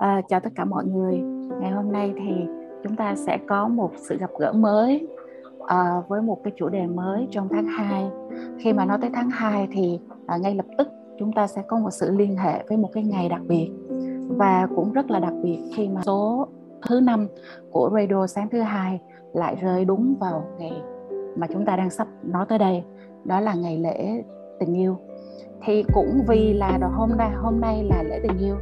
À, chào tất cả mọi người. Ngày hôm nay thì chúng ta sẽ có một sự gặp gỡ mới à, với một cái chủ đề mới trong tháng 2. Khi mà nói tới tháng 2 thì à, ngay lập tức chúng ta sẽ có một sự liên hệ với một cái ngày đặc biệt và cũng rất là đặc biệt khi mà số thứ năm của radio sáng thứ hai lại rơi đúng vào ngày mà chúng ta đang sắp nói tới đây đó là ngày lễ tình yêu thì cũng vì là hôm nay hôm nay là lễ tình yêu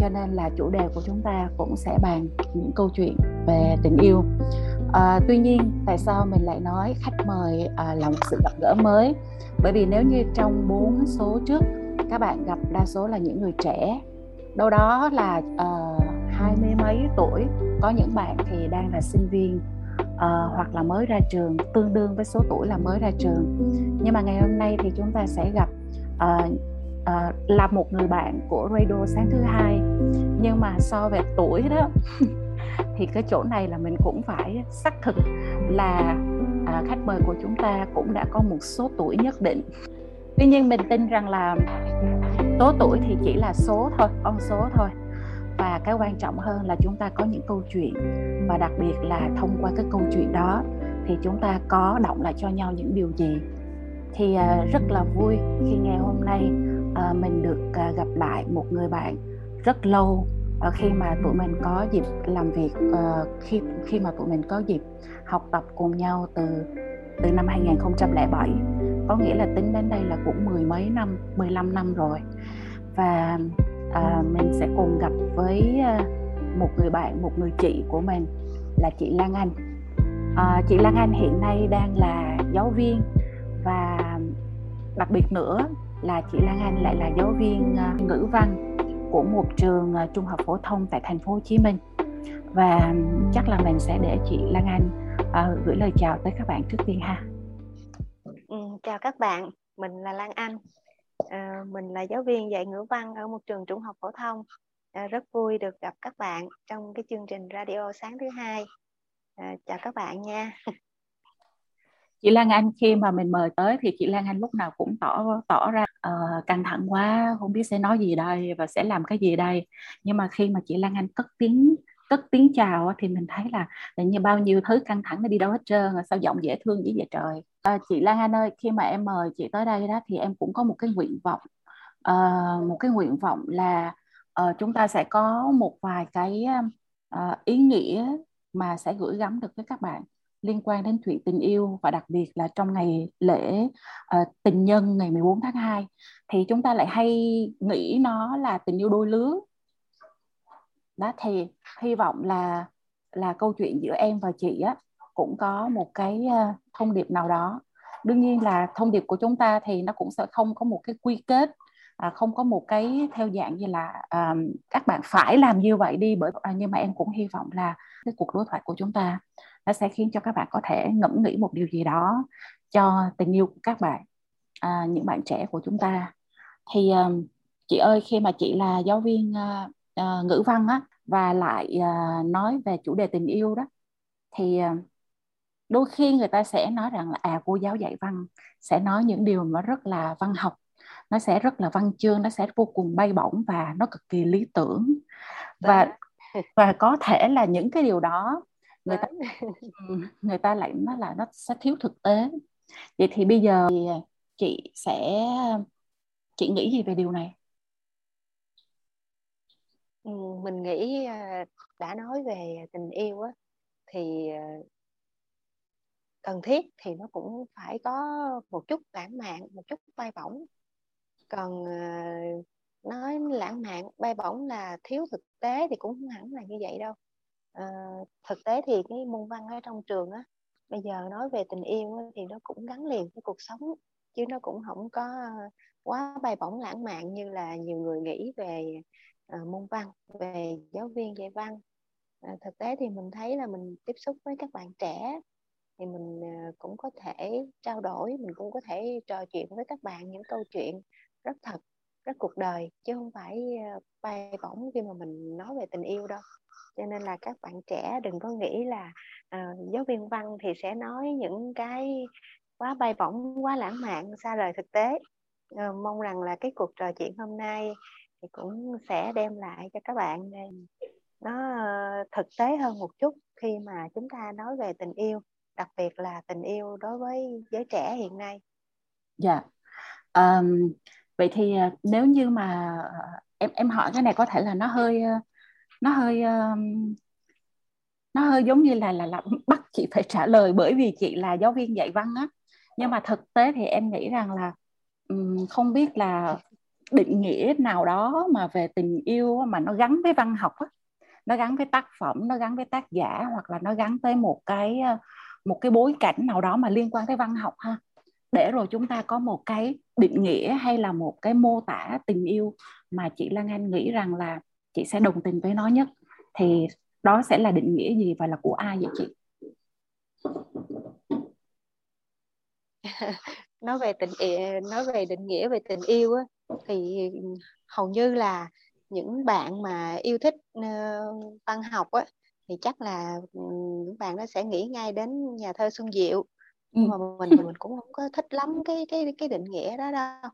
cho nên là chủ đề của chúng ta cũng sẽ bàn những câu chuyện về tình yêu. À, tuy nhiên tại sao mình lại nói khách mời à, là một sự gặp gỡ mới? Bởi vì nếu như trong bốn số trước các bạn gặp đa số là những người trẻ. Đâu đó là uh, hai mươi mấy tuổi có những bạn thì đang là sinh viên uh, hoặc là mới ra trường tương đương với số tuổi là mới ra trường. Nhưng mà ngày hôm nay thì chúng ta sẽ gặp uh, uh, là một người bạn của radio sáng thứ hai. Nhưng mà so về tuổi đó thì cái chỗ này là mình cũng phải xác thực là uh, khách mời của chúng ta cũng đã có một số tuổi nhất định. Tuy nhiên mình tin rằng là số tuổi thì chỉ là số thôi con số thôi. Và cái quan trọng hơn là chúng ta có những câu chuyện và đặc biệt là thông qua cái câu chuyện đó thì chúng ta có động lại cho nhau những điều gì. Thì à, rất là vui khi ngày hôm nay Ờ, mình được à, gặp lại một người bạn rất lâu ờ, khi mà tụi mình có dịp làm việc ờ, khi khi mà tụi mình có dịp học tập cùng nhau từ từ năm 2007 có nghĩa là tính đến đây là cũng mười mấy năm 15 năm rồi. Và à, mình sẽ cùng gặp với một người bạn một người chị của mình là chị Lan Anh. À, chị Lan Anh hiện nay đang là giáo viên và đặc biệt nữa là chị Lan Anh lại là giáo viên à, ngữ văn của một trường à, trung học phổ thông tại thành phố Hồ Chí Minh và chắc là mình sẽ để chị Lan Anh uh, gửi lời chào tới các bạn trước tiên ha. Ừ, chào các bạn, mình là Lan Anh, à, mình là giáo viên dạy ngữ văn ở một trường trung học phổ thông. À, rất vui được gặp các bạn trong cái chương trình radio sáng thứ hai. À, chào các bạn nha. chị Lan Anh khi mà mình mời tới thì chị Lan Anh lúc nào cũng tỏ tỏ ra uh, căng thẳng quá không biết sẽ nói gì đây và sẽ làm cái gì đây. Nhưng mà khi mà chị Lan Anh cất tiếng cất tiếng chào thì mình thấy là là như bao nhiêu thứ căng thẳng nó đi đâu hết trơn à, sao giọng dễ thương dữ vậy trời. À, chị Lan Anh ơi khi mà em mời chị tới đây đó thì em cũng có một cái nguyện vọng uh, một cái nguyện vọng là uh, chúng ta sẽ có một vài cái uh, ý nghĩa mà sẽ gửi gắm được với các bạn liên quan đến chuyện tình yêu và đặc biệt là trong ngày lễ uh, tình nhân ngày 14 tháng 2 thì chúng ta lại hay nghĩ nó là tình yêu đôi lứa. Đó thì hy vọng là là câu chuyện giữa em và chị á cũng có một cái uh, thông điệp nào đó. Đương nhiên là thông điệp của chúng ta thì nó cũng sẽ không có một cái quy kết à, không có một cái theo dạng như là à, các bạn phải làm như vậy đi bởi à, nhưng mà em cũng hy vọng là cái cuộc đối thoại của chúng ta nó sẽ khiến cho các bạn có thể ngẫm nghĩ một điều gì đó cho tình yêu của các bạn à, những bạn trẻ của chúng ta. Thì à, chị ơi khi mà chị là giáo viên à, à, ngữ văn á và lại à, nói về chủ đề tình yêu đó thì à, đôi khi người ta sẽ nói rằng là à cô giáo dạy văn sẽ nói những điều mà rất là văn học nó sẽ rất là văn chương nó sẽ vô cùng bay bổng và nó cực kỳ lý tưởng. Và và có thể là những cái điều đó người ta người ta lại nói là nó sẽ thiếu thực tế. Vậy thì bây giờ thì chị sẽ chị nghĩ gì về điều này? Ừ, mình nghĩ à, đã nói về tình yêu á thì à, cần thiết thì nó cũng phải có một chút lãng mạn một chút bay bổng còn uh, nói lãng mạn bay bổng là thiếu thực tế thì cũng không hẳn là như vậy đâu. Uh, thực tế thì cái môn văn ở trong trường á bây giờ nói về tình yêu á, thì nó cũng gắn liền với cuộc sống chứ nó cũng không có quá bay bổng lãng mạn như là nhiều người nghĩ về uh, môn văn về giáo viên dạy văn. À, thực tế thì mình thấy là mình tiếp xúc với các bạn trẻ thì mình cũng có thể trao đổi mình cũng có thể trò chuyện với các bạn những câu chuyện rất thật rất cuộc đời chứ không phải ờ, bay bổng khi mà mình nói về tình yêu đâu. Cho nên là các bạn trẻ đừng có nghĩ là uh, giáo viên văn thì sẽ nói những cái quá bay bổng quá lãng mạn xa rời thực tế. Uh, mong rằng là cái cuộc trò chuyện hôm nay thì cũng sẽ đem lại cho các bạn nó thực tế hơn một chút khi mà chúng ta nói về tình yêu đặc biệt là tình yêu đối với giới trẻ hiện nay. Dạ. Um, vậy thì à, nếu như mà à, em em hỏi cái này có thể là nó hơi à, nó hơi nó hơi giống như là là là bắt chị phải trả lời bởi vì chị là giáo viên dạy văn á. Nhưng mà thực tế thì em nghĩ rằng là không biết là định nghĩa nào đó mà về tình yêu mà nó gắn với văn học á. Nó gắn với tác phẩm, nó gắn với tác giả hoặc là nó gắn tới một cái một cái bối cảnh nào đó mà liên quan tới văn học ha để rồi chúng ta có một cái định nghĩa hay là một cái mô tả tình yêu mà chị Lan Anh nghĩ rằng là chị sẽ đồng tình với nó nhất, thì đó sẽ là định nghĩa gì và là của ai vậy chị? nói về tình nói về định nghĩa về tình yêu á, thì hầu như là những bạn mà yêu thích ờ, văn học á, thì chắc là ừ, những bạn nó sẽ nghĩ ngay đến nhà thơ Xuân Diệu nhưng mà mình mình cũng không có thích lắm cái cái cái định nghĩa đó đâu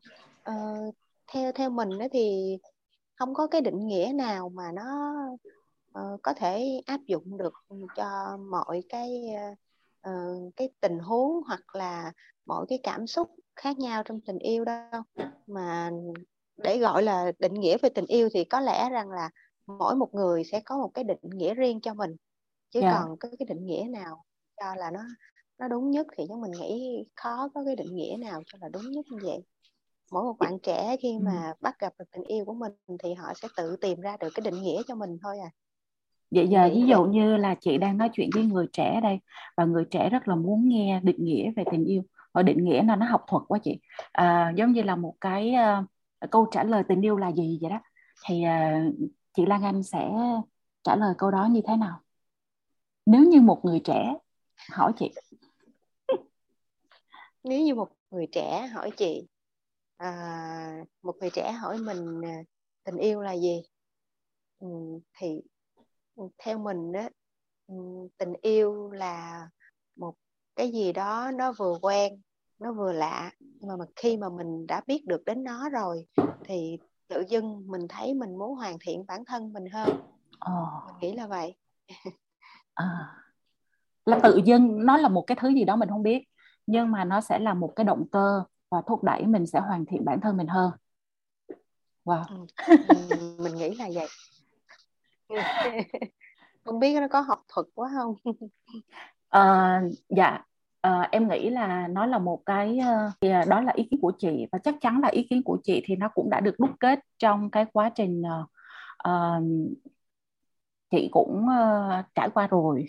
uh, theo theo mình đó thì không có cái định nghĩa nào mà nó uh, có thể áp dụng được cho mọi cái uh, cái tình huống hoặc là mọi cái cảm xúc khác nhau trong tình yêu đâu mà để gọi là định nghĩa về tình yêu thì có lẽ rằng là mỗi một người sẽ có một cái định nghĩa riêng cho mình chứ yeah. Dạ. còn cái cái định nghĩa nào cho là nó nó đúng nhất thì chúng mình nghĩ khó có cái định nghĩa nào cho là đúng nhất như vậy. Mỗi một bạn trẻ khi mà bắt gặp được tình yêu của mình thì họ sẽ tự tìm ra được cái định nghĩa cho mình thôi à. Vậy giờ ví dụ như là chị đang nói chuyện với người trẻ đây và người trẻ rất là muốn nghe định nghĩa về tình yêu ở định nghĩa là nó học thuật quá chị. À, giống như là một cái uh, câu trả lời tình yêu là gì vậy đó. Thì uh, chị Lan Anh sẽ trả lời câu đó như thế nào? Nếu như một người trẻ hỏi chị nếu như một người trẻ hỏi chị à, một người trẻ hỏi mình à, tình yêu là gì ừ, thì theo mình đó ừ, tình yêu là một cái gì đó nó vừa quen nó vừa lạ nhưng mà khi mà mình đã biết được đến nó rồi thì tự dưng mình thấy mình muốn hoàn thiện bản thân mình hơn oh. mình nghĩ là vậy à. là tự dưng nó là một cái thứ gì đó mình không biết nhưng mà nó sẽ là một cái động cơ và thúc đẩy mình sẽ hoàn thiện bản thân mình hơn. Wow. Ừ. mình nghĩ là vậy. Không biết nó có học thuật quá không? Uh, dạ. Uh, em nghĩ là nó là một cái uh, đó là ý kiến của chị và chắc chắn là ý kiến của chị thì nó cũng đã được đúc kết trong cái quá trình uh, chị cũng uh, trải qua rồi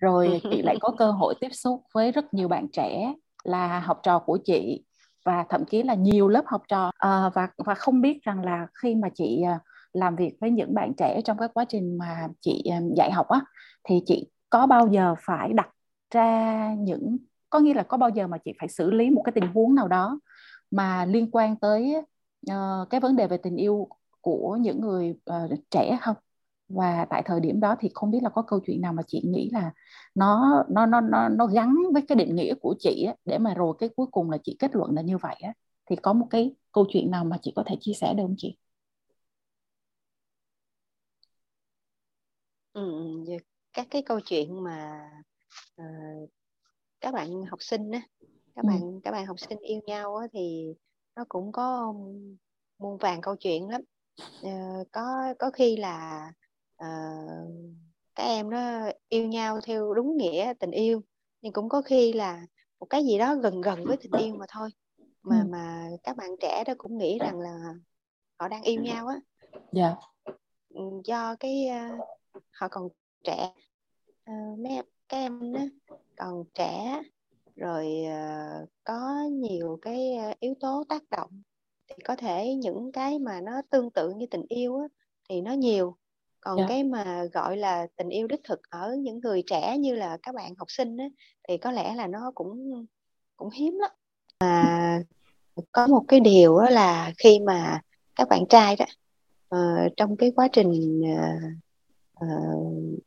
rồi chị lại có cơ hội tiếp xúc với rất nhiều bạn trẻ là học trò của chị và thậm chí là nhiều lớp học trò. Uh, và và không biết rằng là khi mà chị uh, làm việc với những bạn trẻ trong cái quá trình mà chị uh, dạy học á thì chị có bao giờ phải đặt ra những có nghĩa là có bao giờ mà chị phải xử lý một cái tình huống nào đó mà liên quan tới uh, cái vấn đề về tình yêu của những người uh, trẻ không và tại thời điểm đó thì không biết là có câu chuyện nào mà chị nghĩ là nó nó nó nó nó gắn với cái định nghĩa của chị á, để mà rồi cái cuối cùng là chị kết luận là như vậy á thì có một cái câu chuyện nào mà chị có thể chia sẻ được không chị? Ừ, các cái câu chuyện mà uh, các bạn học sinh á, các ừ. bạn các bạn học sinh yêu nhau á, thì nó cũng có muôn vàng câu chuyện lắm. Uh, có có khi là uh, các em nó yêu nhau theo đúng nghĩa tình yêu nhưng cũng có khi là một cái gì đó gần gần với tình yêu mà thôi mà ừ. mà các bạn trẻ đó cũng nghĩ rằng là họ đang yêu nhau á dạ yeah. do cái uh, họ còn trẻ uh, mấy em các em đó còn trẻ rồi uh, có nhiều cái yếu tố tác động thì có thể những cái mà nó tương tự như tình yêu á, thì nó nhiều còn yeah. Dạ. cái mà gọi là tình yêu đích thực ở những người trẻ như là các bạn học sinh á, thì có lẽ là nó cũng cũng hiếm lắm mà có một cái điều đó là khi mà các bạn trai đó uh, trong cái quá trình uh, uh,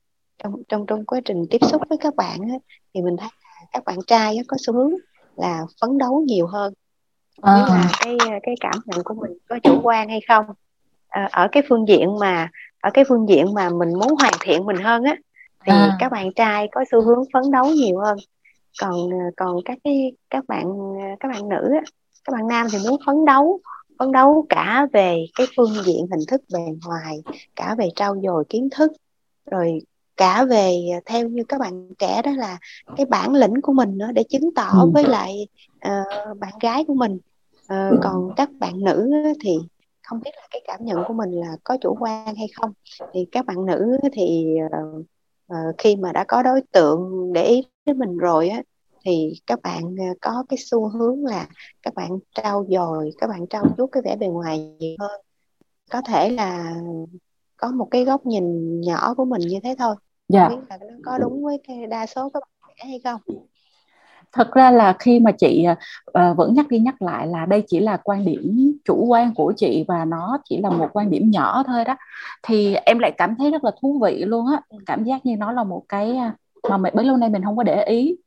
trong trong trong quá trình tiếp xúc với các bạn á, thì mình thấy các bạn trai có xu hướng là phấn đấu nhiều hơn à. là cái cái cảm nhận của mình có chủ quan hay không à, ở cái phương diện mà ở cái phương diện mà mình muốn hoàn thiện mình hơn á thì à. các bạn trai có xu hướng phấn đấu nhiều hơn còn còn các cái các bạn các bạn nữ á, các bạn nam thì muốn phấn đấu phấn đấu cả về cái phương diện hình thức bề ngoài cả về trau dồi kiến thức rồi cả về theo như các bạn trẻ đó là cái bản lĩnh của mình nữa để chứng tỏ ừ. với lại uh, bạn gái của mình uh, còn các bạn nữ thì không biết là cái cảm nhận của mình là có chủ quan hay không. Thì các bạn nữ thì uh, uh, khi mà đã có đối tượng để ý với mình rồi á thì các bạn có cái xu hướng là các bạn trau dồi các bạn trau chuốt cái vẻ bề ngoài nhiều hơn. Có thể là có một cái góc nhìn nhỏ của mình như thế thôi. Dạ. biết là nó có đúng với cái đa số các bạn trẻ hay không thật ra là khi mà chị uh, vẫn nhắc đi nhắc lại là đây chỉ là quan điểm chủ quan của chị và nó chỉ là một quan điểm nhỏ thôi đó thì em lại cảm thấy rất là thú vị luôn á. Ừ. cảm giác như nó là một cái mà bấy lâu nay mình không có để ý.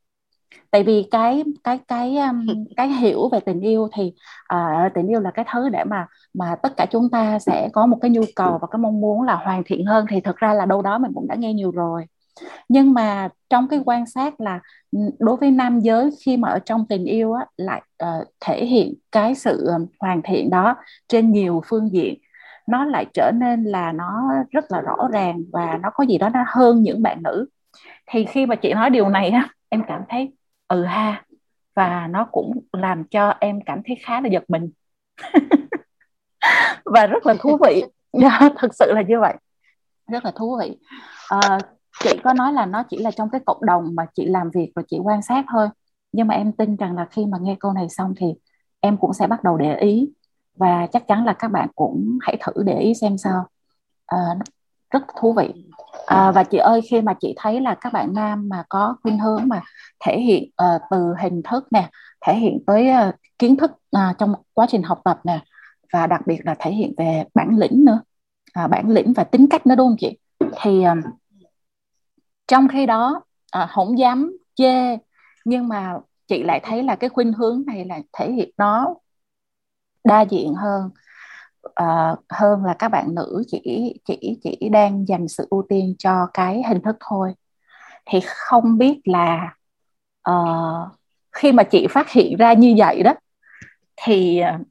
Tại vì cái cái cái cái hiểu về tình yêu thì uh, tình yêu là cái thứ để mà mà tất cả chúng ta sẽ có một cái nhu cầu và cái mong muốn là hoàn thiện hơn. Thì thực ra là đâu đó mình cũng đã nghe nhiều rồi nhưng mà trong cái quan sát là đối với nam giới khi mà ở trong tình yêu á, lại uh, thể hiện cái sự hoàn thiện đó trên nhiều phương diện nó lại trở nên là nó rất là rõ ràng và nó có gì đó nó hơn những bạn nữ. Thì khi mà chị nói điều này á em cảm thấy ừ ha và nó cũng làm cho em cảm thấy khá là giật mình. Và rất là thú vị. Thật sự là như vậy. Rất là thú vị. À, chị có nói là nó chỉ là trong cái cộng đồng mà chị làm việc và chị quan sát thôi. Nhưng mà em tin rằng là khi mà nghe câu này xong thì em cũng sẽ bắt đầu để ý. Và chắc chắn là các bạn cũng hãy thử để ý xem sao. À, rất thú vị. À, và chị ơi khi mà chị thấy là các bạn nam mà có khuynh hướng mà thể hiện uh, từ hình thức nè thể hiện tới uh, kiến thức uh, trong quá trình học tập nè và đặc biệt là thể hiện về bản lĩnh nữa uh, bản lĩnh và tính cách nữa đúng không chị? Thì uh, trong khi đó à, không dám chê nhưng mà chị lại thấy là cái khuynh hướng này là thể hiện nó đa diện hơn. Uh, hơn là các bạn nữ chỉ chỉ chỉ đang dành sự ưu tiên cho cái hình thức thôi. Thì không biết là uh, khi mà chị phát hiện ra như vậy đó thì uh,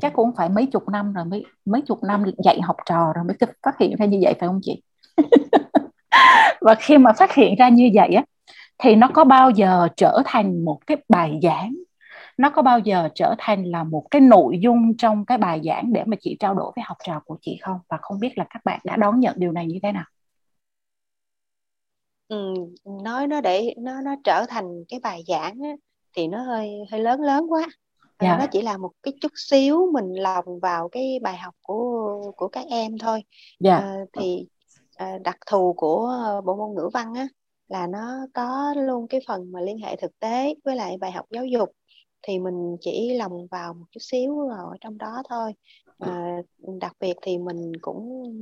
chắc cũng phải mấy chục năm rồi mấy mấy chục năm dạy học trò rồi mới phát hiện ra như vậy phải không chị? và khi mà phát hiện ra như vậy á thì nó có bao giờ trở thành một cái bài giảng nó có bao giờ trở thành là một cái nội dung trong cái bài giảng để mà chị trao đổi với học trò của chị không và không biết là các bạn đã đón nhận điều này như thế nào ừ, nói nó để nó nó trở thành cái bài giảng á, thì nó hơi hơi lớn lớn quá yeah. Dạ. nó chỉ là một cái chút xíu mình lòng vào cái bài học của của các em thôi. Dạ. à, thì Ờ, đặc thù của ờ, bộ môn ngữ văn á là nó có luôn cái phần mà liên hệ thực tế với lại bài học giáo dục. Thì mình chỉ lòng vào một chút xíu ở trong đó thôi. À, đặc biệt thì mình cũng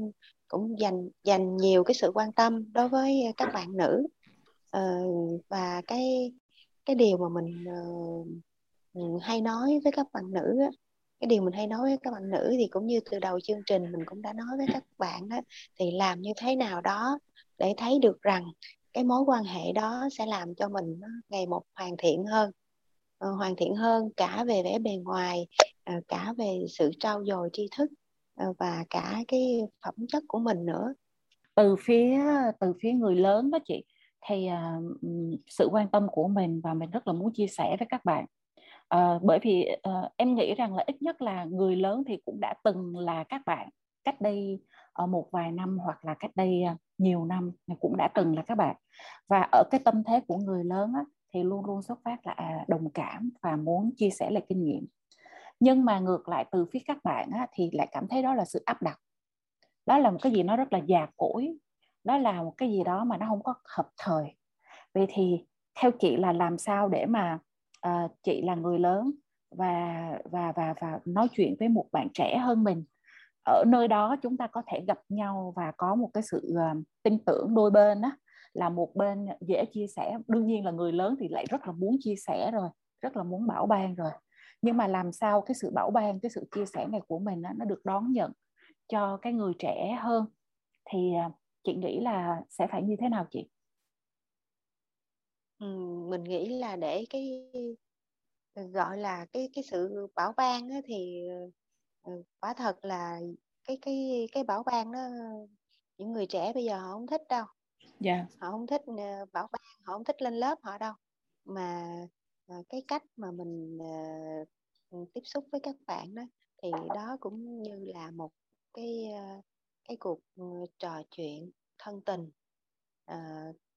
cũng dành dành nhiều cái sự quan tâm đối với các bạn nữ. À, và cái cái điều mà mình uh, hay nói với các bạn nữ á, cái điều mình hay nói với các bạn nữ thì cũng như từ đầu chương trình mình cũng đã nói với các bạn đó thì làm như thế nào đó để thấy được rằng cái mối quan hệ đó sẽ làm cho mình ngày một hoàn thiện hơn ờ, hoàn thiện hơn cả về vẻ bề ngoài ờ, cả về sự trau dồi tri thức ờ, và cả cái phẩm chất của mình nữa. Từ phía từ phía người lớn đó chị thì uh, sự quan tâm của mình và mình rất là muốn chia sẻ với các bạn à, bởi vì à, em nghĩ rằng là ít nhất là người lớn thì cũng đã từng là các bạn cách đây uh, một vài năm hoặc là cách đây nhiều năm cũng đã từng là các bạn. Và ở cái tâm thế của người lớn á, thì luôn luôn xuất phát là à, đồng cảm và muốn chia sẻ lại kinh nghiệm. Nhưng mà ngược lại từ phía các bạn á, thì lại cảm thấy đó là sự áp đặt. Đó là một cái gì nó rất là già cỗi. Đó là một cái gì đó mà nó không có hợp thời. Vậy thì theo chị là làm sao để mà uh, chị là người lớn và và và và nói chuyện với một bạn trẻ hơn mình. Ở nơi đó chúng ta có thể gặp nhau và có một cái sự uh, tin tưởng đôi bên á là một bên dễ chia sẻ. Đương nhiên là người lớn thì lại rất là muốn chia sẻ rồi rất là muốn bảo ban rồi. Nhưng mà làm sao cái sự bảo ban cái sự chia sẻ này của mình nó được đón nhận cho cái người trẻ hơn? Thì ờ, chị nghĩ là sẽ phải như thế nào chị? Ừ, mình nghĩ là để cái gọi là cái cái sự bảo ban á, thì quả thật là cái cái cái bảo ban đó những người trẻ bây giờ họ không thích đâu dạ yeah. họ không thích bảo ban họ không thích lên lớp họ đâu mà cái cách mà mình tiếp xúc với các bạn đó thì đó cũng như là một cái cái cuộc trò chuyện thân tình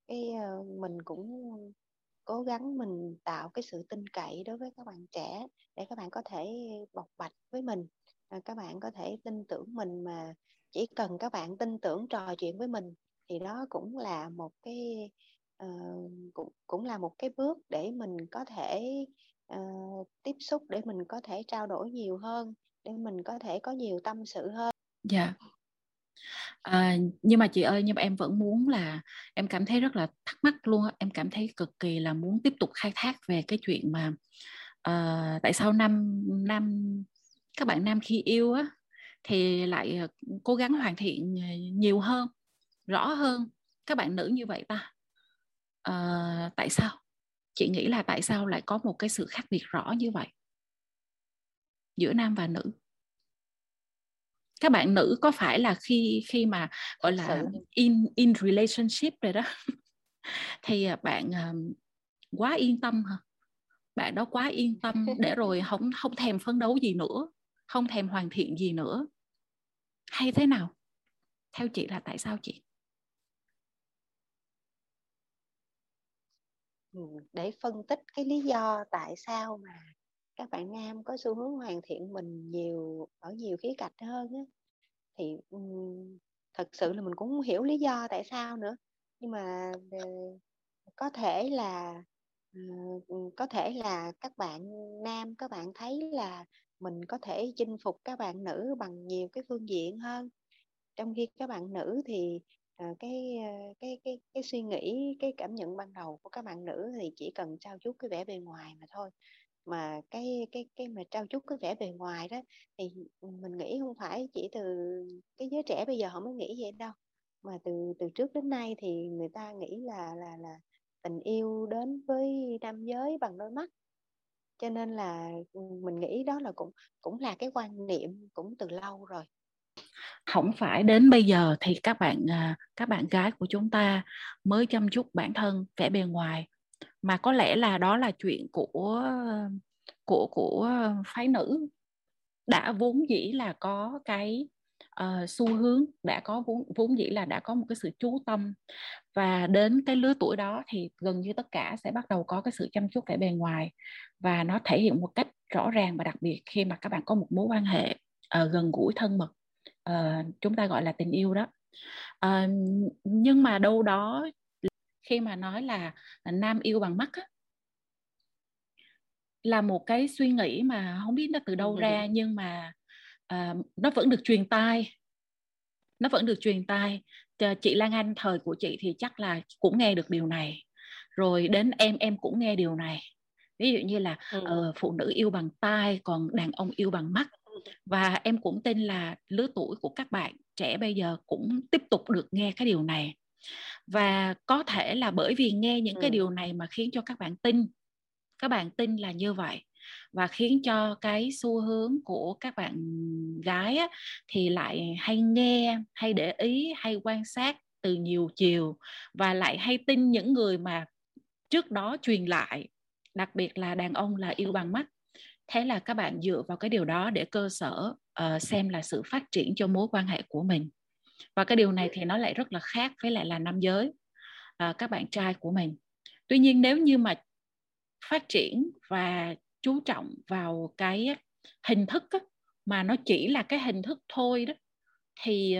cái ờ, mình cũng cố gắng mình tạo cái sự tin cậy đối với các bạn trẻ để các bạn có thể bộc bạch với mình ờ, các bạn có thể tin tưởng mình mà chỉ cần các bạn tin tưởng trò chuyện với mình thì đó cũng là một cái uh, cũng cũng là một cái bước để mình có thể uh, tiếp xúc để mình có thể trao đổi nhiều hơn để mình có thể có nhiều tâm sự hơn dạ yeah. À, nhưng mà chị ơi nhưng mà em vẫn muốn là em cảm thấy rất là thắc mắc luôn em cảm thấy cực kỳ là muốn tiếp tục khai thác về cái chuyện mà uh, tại sao nam nam các bạn nam khi yêu á thì lại ờ, cố gắng hoàn thiện nhiều hơn rõ hơn các bạn nữ như vậy ta? Uh, tại sao? Chị nghĩ là tại sao lại có một cái sự khác biệt rõ như vậy giữa nam và nữ? Các bạn nữ có phải là khi khi mà gọi là in in relationship rồi đó thì à, bạn uh, quá yên tâm hả? Bạn đó quá yên tâm để rồi không không thèm phấn đấu gì nữa không thèm hoàn thiện gì nữa. Hay thế nào? Theo chị là tại sao chị? Ừ, để phân tích cái lý do tại sao mà các bạn nam có xu hướng hoàn thiện mình nhiều ở nhiều khía cạnh hơn á thì um, thật sự là mình cũng không hiểu lý do tại sao nữa. Nhưng mà uh, có thể là uh, có thể là các bạn nam các bạn thấy là mình có thể chinh phục các bạn nữ bằng nhiều cái phương diện hơn. Trong khi các bạn nữ thì uh, cái cái cái cái suy nghĩ cái cảm nhận ban đầu của các bạn nữ thì chỉ cần trao chút cái vẻ bề ngoài mà thôi mà cái cái cái mà trao chút cái vẻ bề ngoài đó, thì ừ, mình nghĩ không phải chỉ từ cái giới trẻ bây giờ họ mới nghĩ vậy đâu. Mà từ từ trước đến nay thì người ta nghĩ là là là tình yêu đến với nam giới bằng đôi mắt. Cho nên là ừ, mình nghĩ đó là cũng cũng là cái quan niệm cũng từ lâu rồi. Không phải đến bây giờ thì các bạn à, các bạn gái của chúng ta mới chăm chút bản thân, vẻ bề ngoài mà có lẽ là đó là chuyện của của của phái nữ. Đã vốn dĩ là có cái uh, xu hướng đã có vốn vốn dĩ là đã có một cái sự chú tâm. Và đến cái lứa tuổi đó thì gần như tất cả sẽ bắt đầu có cái sự chăm chút vẻ bề ngoài. Và nó thể hiện một cách rõ ràng và đặc biệt khi mà các bạn có một mối quan hệ uh, gần gũi thân mật uh, chúng ta gọi là tình yêu đó. Uh, nhưng mà đâu đó khi mà nói là nam yêu bằng mắt á, là một cái suy nghĩ mà không biết nó từ đâu ra nhưng mà uh, nó vẫn được truyền tai. Nó vẫn được truyền tai. Chị Lan Anh thời của chị thì chắc là cũng nghe được điều này. Rồi đến em em cũng nghe điều này. Ví dụ như là ừ. uh, phụ nữ yêu bằng tai còn đàn ông yêu bằng mắt. Và em cũng tin là lứa tuổi của các bạn trẻ bây giờ cũng tiếp tục được nghe cái điều này và có thể là bởi vì nghe những ừ. cái điều này mà khiến cho các bạn tin. Các bạn tin là như vậy. Và khiến cho cái xu hướng của các bạn gái á, thì lại hay nghe hay để ý hay quan sát từ nhiều chiều và lại hay tin những người mà trước đó truyền lại. Đặc biệt là đàn ông là yêu bằng mắt. Thế là các bạn dựa vào cái điều đó để cơ sở uh, xem là sự phát triển cho mối quan hệ của mình và cái điều này thì nó lại rất là khác với lại là nam giới à, các bạn trai của mình. Tuy nhiên nếu như mà phát triển và chú trọng vào cái hình thức á, mà nó chỉ là cái hình thức thôi đó thì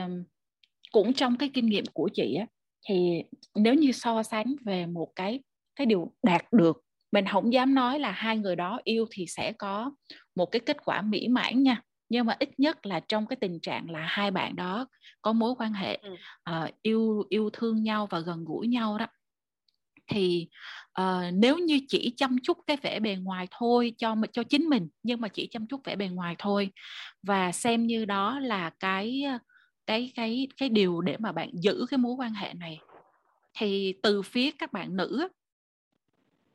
cũng trong cái kinh nghiệm của chị á thì nếu như so sánh về một cái cái điều đạt được mình không dám nói là hai người đó yêu thì sẽ có một cái kết quả mỹ mãn nha nhưng mà ít nhất là trong cái tình trạng là hai bạn đó có mối quan hệ uh, yêu yêu thương nhau và gần gũi nhau đó thì uh, nếu như chỉ chăm chút cái vẻ bề ngoài thôi cho cho chính mình nhưng mà chỉ chăm chút vẻ bề ngoài thôi và xem như đó là cái cái cái cái điều để mà bạn giữ cái mối quan hệ này thì từ phía các bạn nữ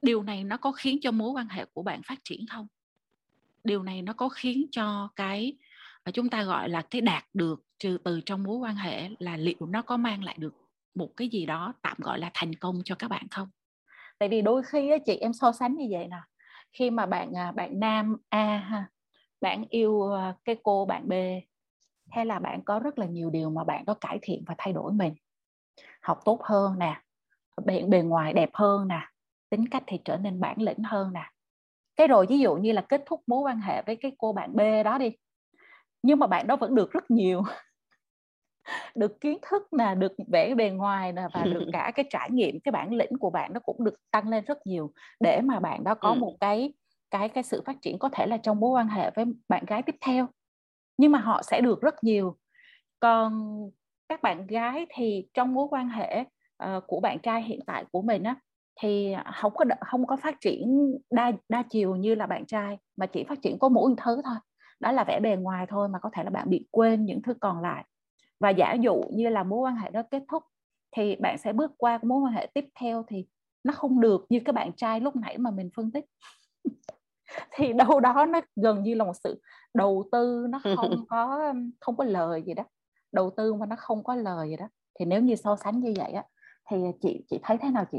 điều này nó có khiến cho mối quan hệ của bạn phát triển không điều này nó có khiến cho cái ờ, chúng ta gọi là cái đạt được trừ từ trong mối quan hệ là liệu nó có mang lại được một cái gì đó tạm gọi là thành công cho các bạn không? Tại vì đôi khi á, chị em so sánh như vậy nè khi mà bạn à, bạn nam a ha bạn yêu à, cái cô bạn b hay là bạn có rất là nhiều điều mà bạn có cải thiện và thay đổi mình học tốt hơn nè bề, bề ngoài đẹp hơn nè tính cách thì trở nên bản lĩnh hơn nè cái rồi ví dụ như là kết thúc mối quan hệ với cái cô bạn b đó đi nhưng mà bạn đó vẫn được rất nhiều được kiến thức nè được vẽ bề ngoài nè và được cả cái trải nghiệm cái bản lĩnh của bạn nó cũng được tăng lên rất nhiều để mà bạn đó có ừ. một cái cái cái sự phát triển có thể là trong mối quan hệ với bạn gái tiếp theo nhưng mà họ sẽ được rất nhiều còn các bạn gái thì trong mối quan hệ uh, của bạn trai hiện tại của mình á thì không có không có phát triển đa đa chiều như là bạn trai mà chỉ phát triển có mỗi một thứ thôi. Đó là vẻ bề ngoài thôi mà có thể là bạn bị quên những thứ còn lại. Và giả dụ như là mối quan hệ đó kết thúc thì bạn sẽ bước qua mối quan hệ tiếp theo thì nó không được như các bạn trai lúc nãy mà mình phân tích. Thì đâu đó nó gần như là một sự đầu tư nó không có không có lời gì đó. Đầu tư mà nó không có lời gì đó. Thì nếu như so sánh như vậy á thì chị chị thấy thế nào chị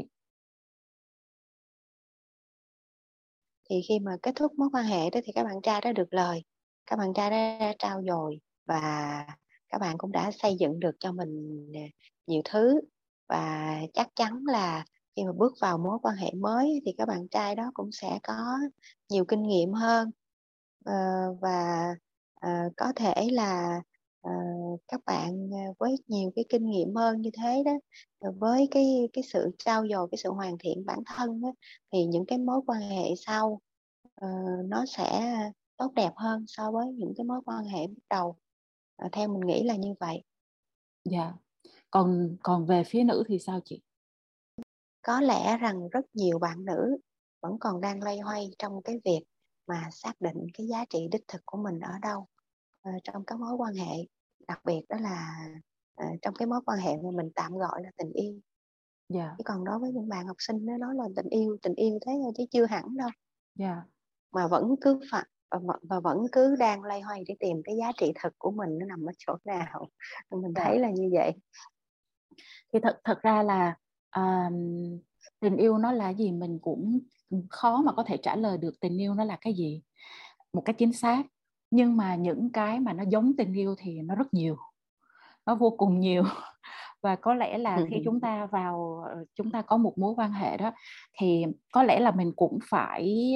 thì khi mà kết thúc mối quan hệ đó thì các bạn trai đó được lời, các bạn trai đó đã trao dồi và các bạn cũng đã xây dựng được cho mình nhiều thứ. Và chắc chắn là khi mà bước vào mối quan hệ mới thì các bạn trai đó cũng sẽ có nhiều kinh nghiệm hơn. Ờ, và ờ, có thể là uh, các bạn với nhiều cái kinh nghiệm hơn như thế đó với cái cái sự trao dồi cái sự hoàn thiện bản thân đó, thì những cái mối quan hệ sau uh, nó sẽ tốt đẹp hơn so với những cái mối quan hệ bắt đầu. À, theo mình nghĩ là như vậy. Dạ. Còn còn về phía nữ thì sao chị? Có lẽ rằng rất nhiều bạn nữ vẫn còn đang loay hoay trong cái việc mà xác định cái giá trị đích thực của mình ở đâu à, trong các mối quan hệ đặc biệt đó là à, trong cái mối quan hệ mà mình tạm gọi là tình yêu yeah. Dạ. chứ còn đối với những bạn học sinh nó nói là tình yêu tình yêu thế thôi chứ chưa hẳn đâu yeah. Dạ. mà vẫn cứ phải và, và vẫn cứ đang loay hoay để tìm cái giá trị thực của mình nó nằm ở chỗ nào mình dạ. thấy là như vậy thì thật thật ra là uh, tình yêu nó là gì mình cũng khó mà có thể trả lời được tình yêu nó là cái gì một cách chính xác nhưng mà những cái mà nó giống tình yêu thì nó rất nhiều nó vô cùng nhiều. Và có lẽ là khi chúng ta vào chúng ta có một mối quan hệ đó thì có lẽ là mình cũng phải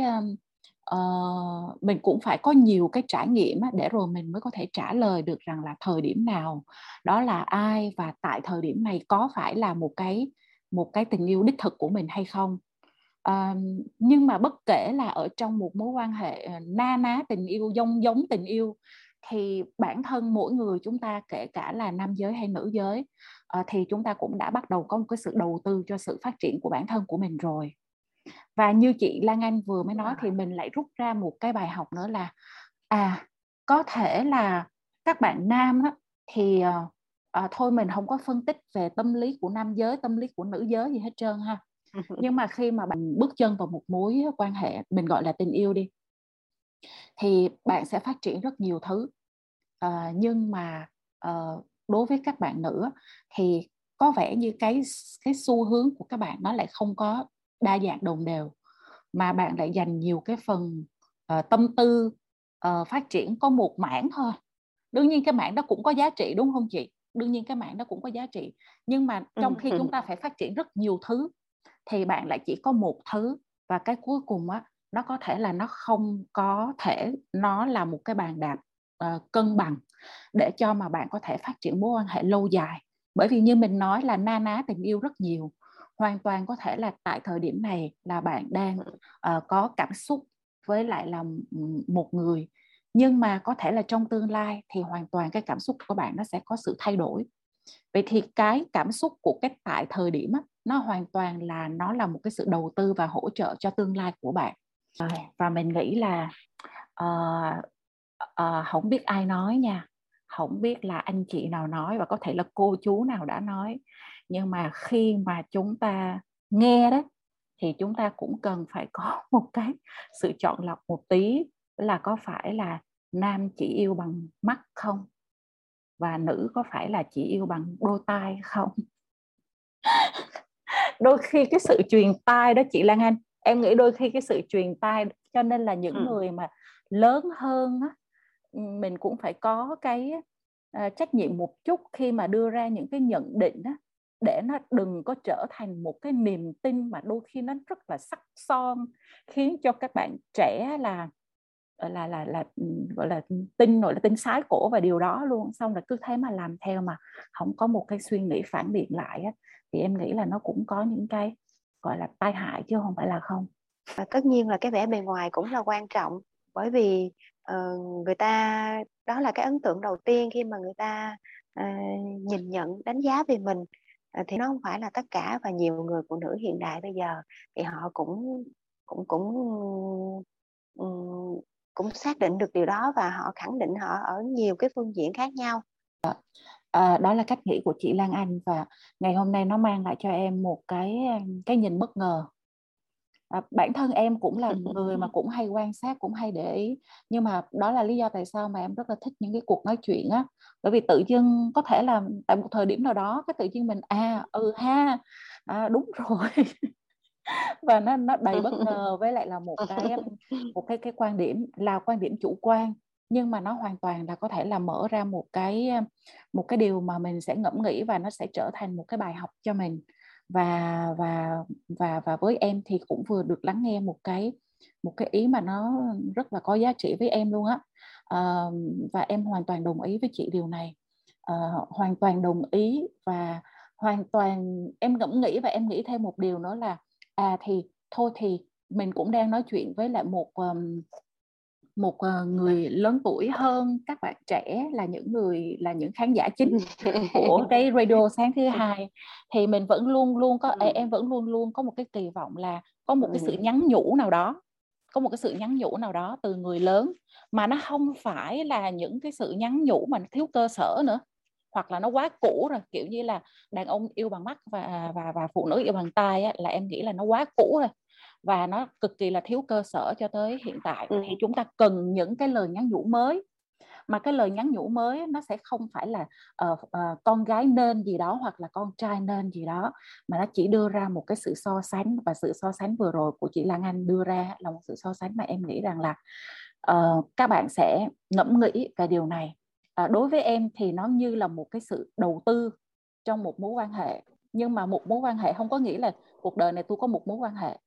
uh, mình cũng phải có nhiều cái trải nghiệm để rồi mình mới có thể trả lời được rằng là thời điểm nào đó là ai và tại thời điểm này có phải là một cái một cái tình yêu đích thực của mình hay không nhưng mà bất kể là ở trong một mối quan hệ ờ, na ná tình yêu giống giống tình yêu thì bản thân mỗi người chúng ta kể cả là nam giới hay nữ giới uh, thì chúng ta cũng đã bắt đầu có một cái sự đầu tư cho sự phát triển của bản thân của mình rồi. Và như chị Lan Anh vừa mới nói thì mình lại rút ra một cái bài học nữa là à có thể là các bạn nam đó, thì à, thôi mình không có phân tích về tâm lý của nam giới tâm lý của nữ giới gì hết trơn ha nhưng mà khi mà bạn bước chân vào một mối quan hệ mình gọi là tình yêu đi thì bạn sẽ phát triển rất nhiều thứ. À, nhưng mà uh, đối với các bạn nữ thì có vẻ như cái cái xu hướng của các bạn nó lại không có đa dạng đồng đều mà bạn lại dành nhiều cái phần uh, tâm tư uh, phát triển có một mảng thôi. Đương nhiên cái mảng đó cũng có giá trị đúng không chị? Đương nhiên cái mảng đó cũng có giá trị. Nhưng mà trong khi chúng ta phải phát triển rất nhiều thứ thì bạn lại chỉ có một thứ. Và cái cuối cùng á nó có thể là nó không có thể nó là một cái bàn đạp uh, cân bằng để cho mà bạn có thể phát triển mối quan hệ lâu dài. Bởi vì như mình nói là na ná tình yêu rất nhiều. Hoàn toàn có thể là tại thời điểm này là bạn đang uh, có cảm xúc với lại là một người. Nhưng mà có thể là trong tương lai thì hoàn toàn cái cảm xúc của bạn nó sẽ có sự thay đổi vậy thì cái cảm xúc của cái tại thời điểm á, nó hoàn toàn là nó là một cái sự đầu tư và hỗ trợ cho tương lai của bạn. Và mình nghĩ là ờ, ờ, uh, uh, không biết ai nói nha. Không biết là anh chị nào nói và có thể là cô chú nào đã nói. Nhưng mà khi mà chúng ta nghe đấy thì chúng ta cũng cần phải có một cái sự chọn lọc một tí là có phải là nam chỉ yêu bằng mắt không? Và nữ có phải là chỉ yêu bằng đôi tai không đôi khi cái sự truyền tai đó chị Lan Anh em nghĩ đôi khi cái sự truyền tai cho nên là những ừ. người mà lớn hơn á, mình cũng phải có cái uh, trách nhiệm một chút khi mà đưa ra những cái nhận định á, để nó đừng có trở thành một cái niềm tin mà đôi khi nó rất là sắc son khiến cho các bạn trẻ là là là là ừ, gọi là ừ, tin gọi là tin sái cổ và điều đó luôn. Xong rồi cứ thế mà làm theo mà không có một cái suy nghĩ phản biện lại á, thì em nghĩ là nó cũng có những cái gọi là tai hại chứ không phải là không. Và tất nhiên là cái vẻ bề ngoài cũng là quan trọng bởi vì uh, người ta đó là cái ấn tượng đầu tiên khi mà người ta uh, nhìn nhận đánh giá về mình. Uh, thì nó không phải là tất cả và nhiều người phụ nữ hiện đại bây giờ thì họ cũng cũng cũng um, cũng xác định được điều đó và họ khẳng định họ ở nhiều cái phương diện khác nhau. À, đó là cách nghĩ của chị Lan Anh và ngày hôm nay nó mang lại cho em một cái cái nhìn bất ngờ. À, bản thân em cũng là người mà cũng hay quan sát cũng hay để ý nhưng mà đó là lý do tại sao mà em rất là thích những cái cuộc nói chuyện á. Bởi vì tự dưng có thể là tại một thời điểm nào đó cái tự dưng mình à ừ ha à, đúng rồi và nó nó đầy bất ngờ với lại là một cái một cái cái quan điểm là quan điểm chủ quan nhưng mà nó hoàn toàn là có thể là mở ra một cái một cái điều mà mình sẽ ngẫm nghĩ và nó sẽ trở thành một cái bài học cho mình. Và và và và với em thì cũng vừa được lắng nghe một cái một cái ý mà nó rất là có giá trị với em luôn á. À, và em hoàn toàn đồng ý với chị điều này. À, hoàn toàn đồng ý và hoàn toàn em ngẫm nghĩ và em nghĩ thêm một điều nữa là à thì thôi thì mình cũng đang nói chuyện với lại một um, một uh, người lớn tuổi hơn các bạn trẻ là những người là những khán giả chính của cái radio sáng thứ hai. Thì mình vẫn luôn luôn có em vẫn luôn luôn có một cái kỳ vọng là có một cái sự nhắn nhủ nào đó có một cái sự nhắn nhủ nào đó từ người lớn mà nó không phải là những cái sự nhắn nhủ mà nó thiếu cơ sở nữa hoặc là nó quá cũ rồi kiểu như là đàn ông yêu bằng mắt và và và phụ nữ yêu bằng tai á, là em nghĩ là nó quá cũ rồi. Và nó cực kỳ là thiếu cơ sở cho tới hiện tại. Ừ. thì chúng ta cần những cái lời nhắn nhủ mới. Mà cái lời nhắn nhủ mới nó sẽ không phải là uh, uh, con gái nên gì đó hoặc là con trai nên gì đó mà nó chỉ đưa ra một cái sự so sánh. Và sự so sánh vừa rồi của chị Lan Anh đưa ra là một sự so sánh mà em nghĩ rằng là uh, các bạn sẽ ngẫm nghĩ về điều này à, đối với em thì nó như là một cái sự đầu tư trong một mối quan hệ. Nhưng mà một mối quan hệ không có nghĩa là cuộc đời này tôi có một mối quan hệ.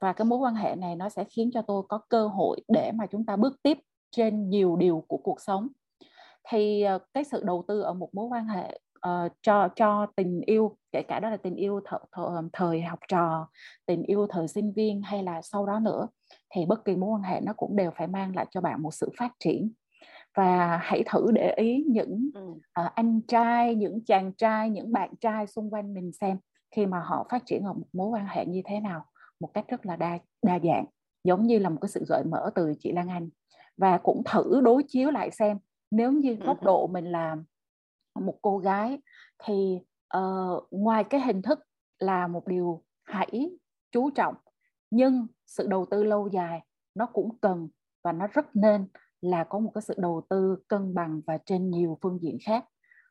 Và cái mối quan hệ này nó sẽ khiến cho tôi có cơ hội để mà chúng ta bước tiếp trên nhiều điều của cuộc sống. Thì ờ, cái sự đầu tư ở một mối quan hệ uh, cho cho tình yêu kể cả đó là tình yêu th- th- ờ, thời học trò tình yêu thời sinh viên hay là sau đó nữa thì bất kỳ mối quan hệ nó cũng đều phải mang lại cho bạn một sự phát triển và hãy thử để ý những uh, anh trai những chàng trai những bạn trai xung quanh mình xem khi mà họ phát triển ở một mối quan hệ như thế nào một cách rất là đa đa dạng giống như là một cái sự gợi mở từ chị Lan Anh. Và cũng thử đối chiếu lại xem nếu như góc độ mình là một cô gái thì uh, ngoài cái hình thức là một điều hãy chú trọng nhưng sự đầu tư lâu dài nó cũng cần và nó rất nên là có một cái sự đầu tư cân bằng và trên nhiều phương diện khác.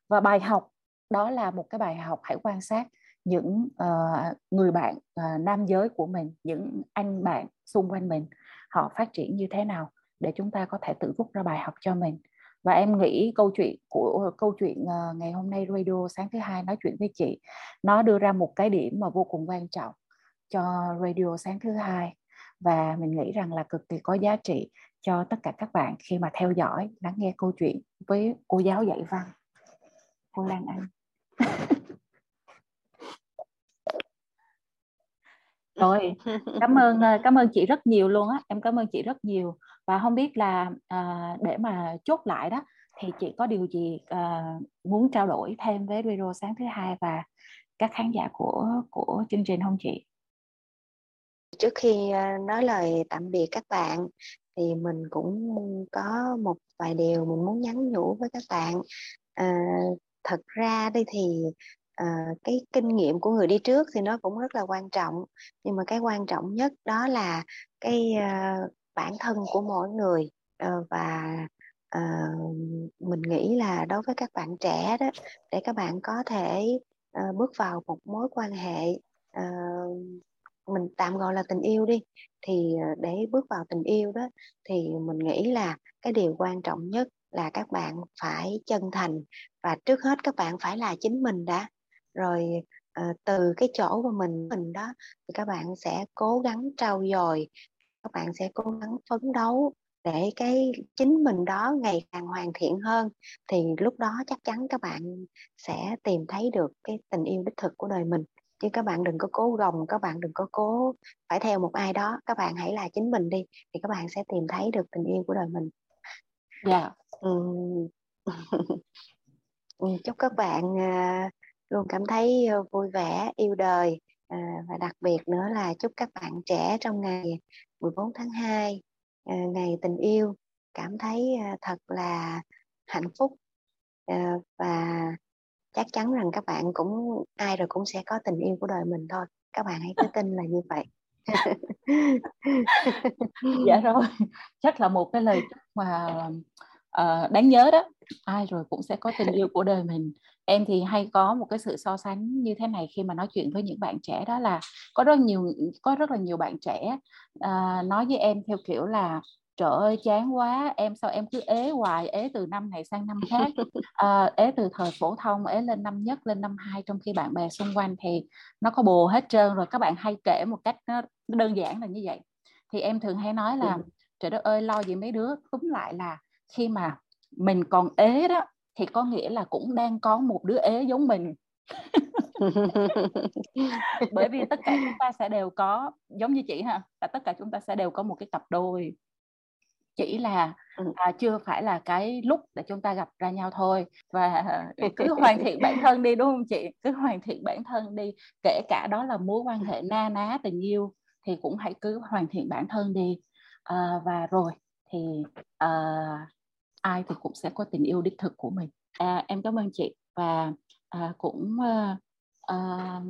Và bài học đó là một cái bài học hãy quan sát những uh, người bạn uh, nam giới của mình những anh bạn xung quanh mình họ phát triển như thế nào để chúng ta có thể tự rút ra bài học cho mình. Và em nghĩ câu chuyện của câu chuyện uh, ngày hôm nay radio sáng thứ hai nói chuyện với chị nó đưa ra một cái điểm mà vô cùng quan trọng cho radio sáng thứ hai. Và mình nghĩ rằng là cực kỳ có giá trị cho tất cả các bạn khi mà theo dõi lắng nghe câu chuyện với cô giáo dạy văn. Cô Lan Anh. Rồi cảm ơn ờ, cảm ơn chị rất nhiều luôn á. Em cảm ơn chị rất nhiều. Và không biết là à, để mà chốt lại đó thì chị có điều gì à, muốn trao đổi thêm với video sáng thứ hai và các khán giả của của chương trình không chị? Trước khi ờ, nói lời tạm biệt các bạn thì mình cũng có một vài điều mình muốn nhắn nhủ với các bạn. À, thật ra đây thì à, cái kinh nghiệm của người đi trước thì nó cũng rất là quan trọng nhưng mà cái quan trọng nhất đó là cái à, bản thân của mỗi người. À, và à, mình nghĩ là đối với các bạn trẻ đó để các bạn có thể à, bước vào một mối quan hệ à, mình tạm gọi là tình yêu đi. Thì ờ, để bước vào tình yêu đó thì mình nghĩ là cái điều quan trọng nhất là các bạn phải chân thành và trước hết các bạn phải là chính mình đã. Rồi uh, từ cái chỗ của mình mình đó thì các bạn sẽ cố gắng trau dồi các bạn sẽ cố gắng phấn đấu để cái chính mình đó ngày càng hoàn thiện hơn. Thì lúc đó chắc chắn các bạn sẽ tìm thấy được cái tình yêu đích thực của đời mình chứ các bạn đừng có cố gồng các bạn đừng có cố phải theo một ai đó. Các bạn hãy là chính mình đi thì các bạn sẽ tìm thấy được tình yêu của đời mình. Dạ. Yeah. chúc các bạn uh, luôn cảm thấy ờ, vui vẻ yêu đời à, và đặc biệt nữa là chúc các bạn trẻ trong ngày 14 tháng 2 à, ngày tình yêu cảm thấy à, thật là hạnh phúc à, và chắc chắn rằng các bạn cũng ai rồi cũng sẽ có tình yêu của đời mình thôi. Các bạn hãy cứ tin là như vậy. Dạ rồi. Chắc là một cái lời mà uh, đáng nhớ đó. Ai rồi cũng sẽ có tình yêu của đời mình. Em thì hay có một cái sự so sánh như thế này khi mà nói chuyện với những bạn trẻ đó là có rất nhiều có rất là nhiều bạn trẻ uh, nói với em theo kiểu là trời ơi chán quá em sao em cứ ế hoài ế từ năm này sang năm khác. À, ế từ thời phổ thông ế lên năm nhất lên năm hai trong khi bạn bè xung quanh thì nó có bồ hết trơn rồi các bạn hay kể một cách nó đơn giản là như vậy. Thì em thường hay nói là ừ. trời đất ơi lo gì mấy đứa? Túm lại là khi mà mình còn ế đó thì có nghĩa là cũng đang có một đứa ế giống mình. Bởi vì tất cả chúng ta sẽ đều có giống như chị ha là tất cả chúng ta sẽ đều có một cái cặp đôi chỉ là ừ. à, chưa phải là cái lúc để chúng ta gặp ra nhau thôi. Và cứ hoàn thiện bản thân đi đúng không chị? Cứ hoàn thiện bản thân đi. Kể cả đó là mối quan hệ na ná tình yêu thì cũng hãy cứ hoàn thiện bản thân đi. À, và rồi thì à, ai thì cũng sẽ có tình yêu đích thực của mình. À, em cảm ơn chị. Và à, cũng à, à,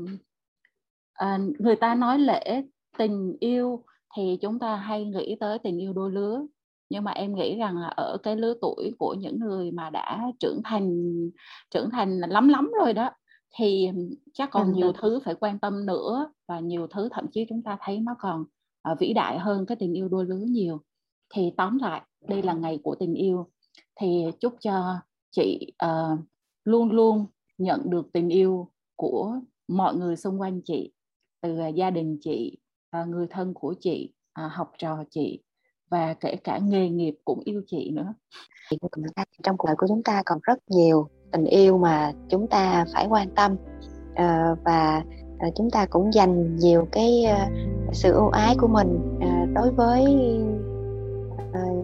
à, người ta nói lễ tình yêu thì chúng ta hay nghĩ tới tình yêu đôi lứa nhưng mà em nghĩ rằng là ở cái lứa tuổi của những người mà đã trưởng thành trưởng thành lắm lắm rồi đó thì chắc còn nhiều thứ phải quan tâm nữa và nhiều thứ thậm chí chúng ta thấy nó còn uh, vĩ đại hơn cái tình yêu đôi lứa nhiều. Thì tóm lại đây là ngày của tình yêu. Thì chúc cho chị uh, luôn luôn nhận được tình yêu của mọi người xung quanh chị từ uh, gia đình chị người thân của chị học trò chị và kể cả nghề nghiệp cũng yêu chị nữa. Trong cuộc đời của chúng ta còn rất nhiều tình yêu mà chúng ta phải quan tâm. Ờ, và ờ, chúng ta cũng dành nhiều cái ờ, sự ưu ái của mình đối với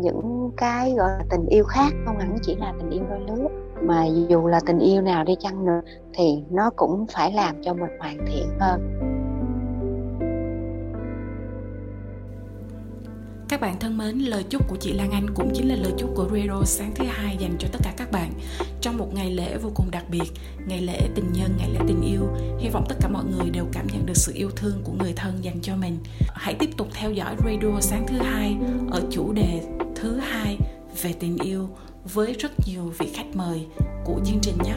những cái, gọi là, tình yêu khác, không hẳn chỉ là tình yêu đôi lứa, mà dù là tình yêu nào đi chăng nữa thì nó cũng phải làm cho mình hoàn thiện hơn. Các bạn thân mến, lời chúc của chị Lan Anh cũng chính là lời chúc của Rero sáng thứ hai dành cho tất cả các bạn trong một ngày lễ vô cùng đặc biệt, ngày lễ tình nhân, ngày lễ tình yêu. Hy vọng tất cả mọi người đều cảm nhận được sự yêu thương của người thân dành cho mình. Hãy tiếp tục theo dõi Radio sáng thứ hai ở chủ đề thứ hai về tình yêu với rất nhiều vị khách mời của chương trình nhé.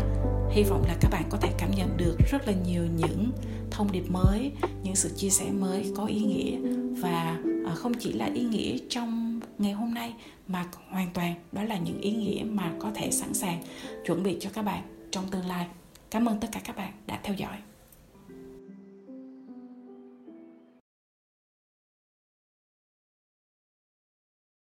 Hy vọng là các bạn có thể cảm nhận được rất là nhiều những thông điệp mới, những sự chia sẻ mới có ý nghĩa và à, không chỉ là ý nghĩa trong ngày hôm nay mà hoàn toàn đó là những ý nghĩa mà có thể sẵn sàng chuẩn bị cho các bạn trong tương lai. Cảm ơn tất cả các bạn đã theo dõi.